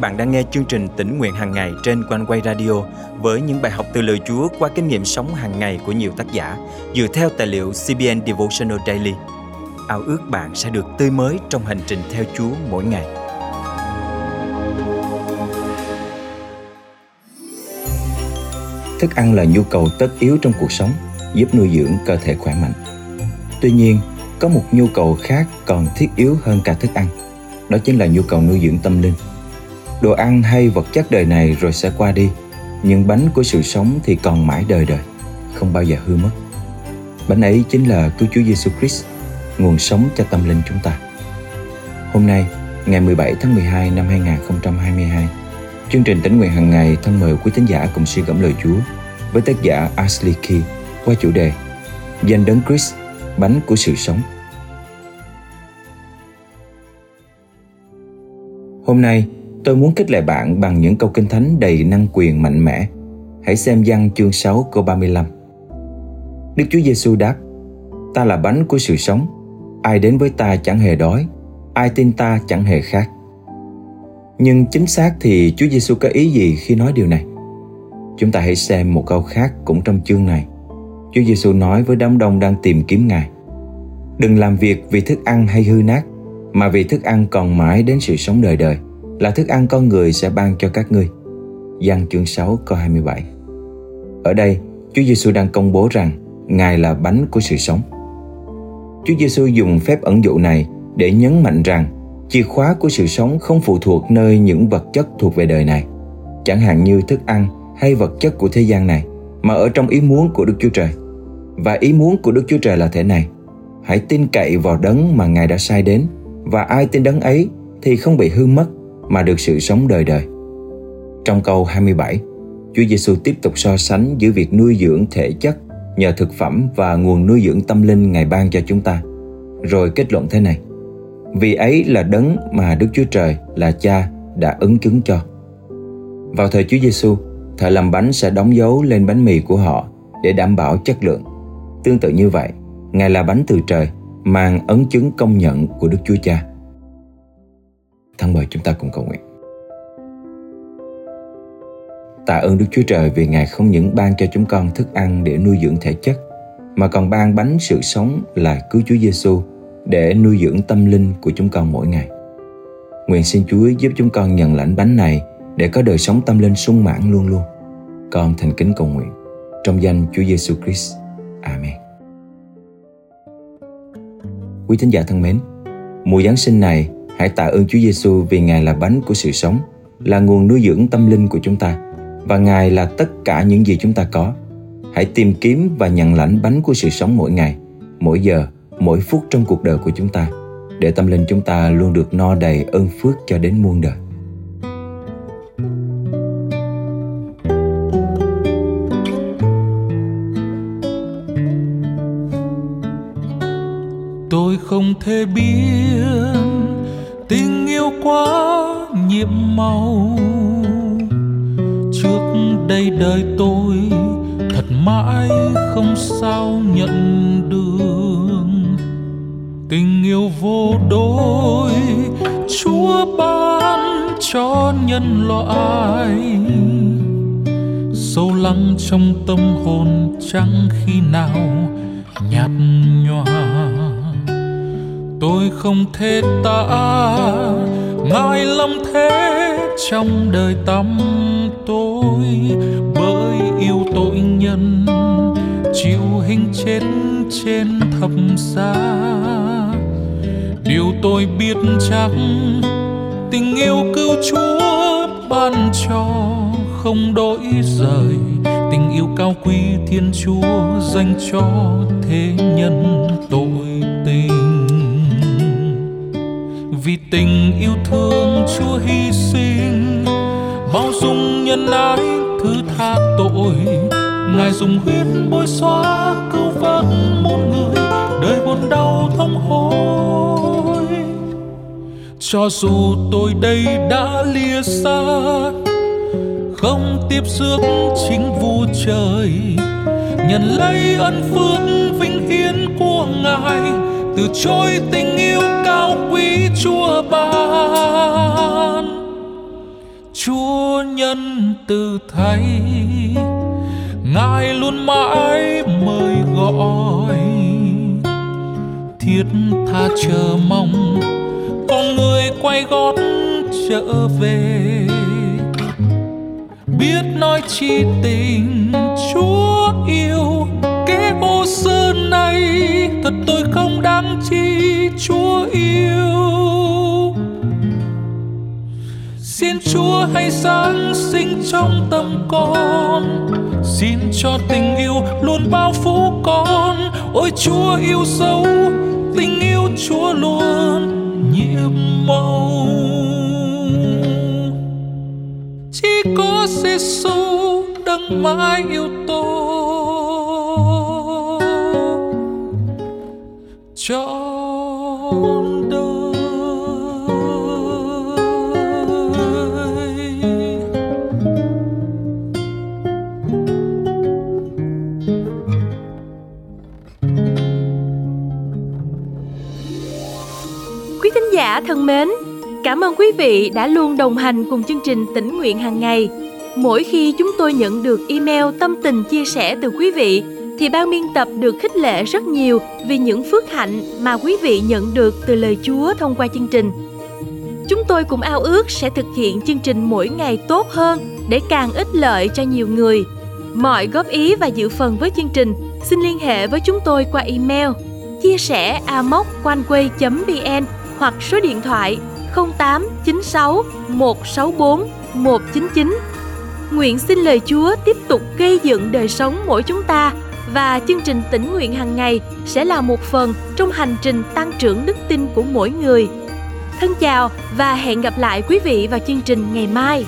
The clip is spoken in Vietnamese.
bạn đang nghe chương trình tỉnh nguyện hàng ngày trên quanh quay radio với những bài học từ lời Chúa qua kinh nghiệm sống hàng ngày của nhiều tác giả dựa theo tài liệu CBN Devotional Daily. Ao ước bạn sẽ được tươi mới trong hành trình theo Chúa mỗi ngày. Thức ăn là nhu cầu tất yếu trong cuộc sống, giúp nuôi dưỡng cơ thể khỏe mạnh. Tuy nhiên, có một nhu cầu khác còn thiết yếu hơn cả thức ăn, đó chính là nhu cầu nuôi dưỡng tâm linh – đồ ăn hay vật chất đời này rồi sẽ qua đi. Nhưng bánh của sự sống thì còn mãi đời đời không bao giờ hư mất. Bánh ấy chính là cứu Chúa Giêsu Christ nguồn sống cho tâm linh chúng ta. Hôm nay ngày 17 tháng 12 năm 2022 chương trình tỉnh nguyện hàng ngày thân mời quý tín giả cùng suy gẫm lời Chúa với tác giả Ashley Key qua chủ đề danh đấng Christ bánh của sự sống. Hôm nay, Tôi muốn khích lệ bạn bằng những câu kinh thánh đầy năng quyền mạnh mẽ. Hãy xem văn chương 6 câu 35. Đức Chúa Giêsu đáp: Ta là bánh của sự sống, ai đến với ta chẳng hề đói, ai tin ta chẳng hề khác. Nhưng chính xác thì Chúa Giêsu có ý gì khi nói điều này? Chúng ta hãy xem một câu khác cũng trong chương này. Chúa Giêsu nói với đám đông đang tìm kiếm Ngài: Đừng làm việc vì thức ăn hay hư nát, mà vì thức ăn còn mãi đến sự sống đời đời là thức ăn con người sẽ ban cho các ngươi. Giăng chương 6 câu 27 Ở đây, Chúa Giêsu đang công bố rằng Ngài là bánh của sự sống. Chúa Giêsu dùng phép ẩn dụ này để nhấn mạnh rằng chìa khóa của sự sống không phụ thuộc nơi những vật chất thuộc về đời này, chẳng hạn như thức ăn hay vật chất của thế gian này, mà ở trong ý muốn của Đức Chúa Trời. Và ý muốn của Đức Chúa Trời là thế này: Hãy tin cậy vào đấng mà Ngài đã sai đến, và ai tin đấng ấy thì không bị hư mất mà được sự sống đời đời. Trong câu 27, Chúa Giêsu tiếp tục so sánh giữa việc nuôi dưỡng thể chất nhờ thực phẩm và nguồn nuôi dưỡng tâm linh Ngài ban cho chúng ta. Rồi kết luận thế này: Vì ấy là đấng mà Đức Chúa Trời là Cha đã ứng chứng cho. Vào thời Chúa Giêsu, thợ làm bánh sẽ đóng dấu lên bánh mì của họ để đảm bảo chất lượng. Tương tự như vậy, Ngài là bánh từ trời, mang ấn chứng công nhận của Đức Chúa Cha. Thân mời chúng ta cùng cầu nguyện. Tạ ơn Đức Chúa Trời vì Ngài không những ban cho chúng con thức ăn để nuôi dưỡng thể chất, mà còn ban bánh sự sống là cứu Chúa Giêsu để nuôi dưỡng tâm linh của chúng con mỗi ngày. Nguyện xin Chúa giúp chúng con nhận lãnh bánh này để có đời sống tâm linh sung mãn luôn luôn. Con thành kính cầu nguyện trong danh Chúa Giêsu Christ. Amen. Quý thính giả thân mến, mùa Giáng sinh này Hãy tạ ơn Chúa Giêsu vì Ngài là bánh của sự sống, là nguồn nuôi dưỡng tâm linh của chúng ta và Ngài là tất cả những gì chúng ta có. Hãy tìm kiếm và nhận lãnh bánh của sự sống mỗi ngày, mỗi giờ, mỗi phút trong cuộc đời của chúng ta để tâm linh chúng ta luôn được no đầy ơn phước cho đến muôn đời. tôi không thể biết quá nhiệm màu. Trước đây đời tôi thật mãi không sao nhận đường. tình yêu vô đối, chúa ban cho nhân loại. Sâu lắng trong tâm hồn chẳng khi nào nhạt nhòa. Tôi không thể tả ngại lắm thế trong đời tâm tôi bởi yêu tội nhân chịu hình chết trên thập giá. Điều tôi biết chắc, tình yêu cứu chúa ban cho không đổi rời. Tình yêu cao quý thiên chúa dành cho thế nhân tội tình. Vì tình yêu Chúa hy sinh. Bao dung nhân ái, thứ tha tội. Ngài dùng huyết bôi xóa cứu vớt một người. Đời buồn đau thống hối. Cho dù tôi đây đã lìa xa, không tiếp rước chính vua trời. Nhận lấy ân phước vinh hiến của ngài từ chối tình yêu cao quý chúa ban. Chúa nhân từ thay ngài luôn mãi mời gọi. Thiết tha chờ mong con người quay gót trở về. Biết nói chi tình chúa yêu kế ô sơn này, thật tôi không đáng chi chúa yêu. Xin chúa hãy sáng sinh trong tâm con, xin cho tình yêu luôn bao phủ con. Ôi chúa yêu dấu tình yêu chúa luôn nhiệm màu. Chỉ có Giêsu đấng mãi yêu tôi. Trọn đời Quý thính giả thân mến, cảm ơn quý vị đã luôn đồng hành cùng chương trình tỉnh nguyện hàng ngày. Mỗi khi chúng tôi nhận được email tâm tình chia sẻ từ quý vị thì ban biên tập được khích lệ rất nhiều vì những phước hạnh mà quý vị nhận được từ lời Chúa thông qua chương trình. Chúng tôi cũng ao ước sẽ thực hiện chương trình mỗi ngày tốt hơn để càng ích lợi cho nhiều người. Mọi góp ý và dự phần với chương trình, xin liên hệ với chúng tôi qua email chia sẻ amoconeway.vn hoặc số điện thoại 0896 164 199. Nguyện xin lời Chúa tiếp tục gây dựng đời sống mỗi chúng ta và chương trình tỉnh nguyện hàng ngày sẽ là một phần trong hành trình tăng trưởng đức tin của mỗi người. Thân chào và hẹn gặp lại quý vị vào chương trình ngày mai.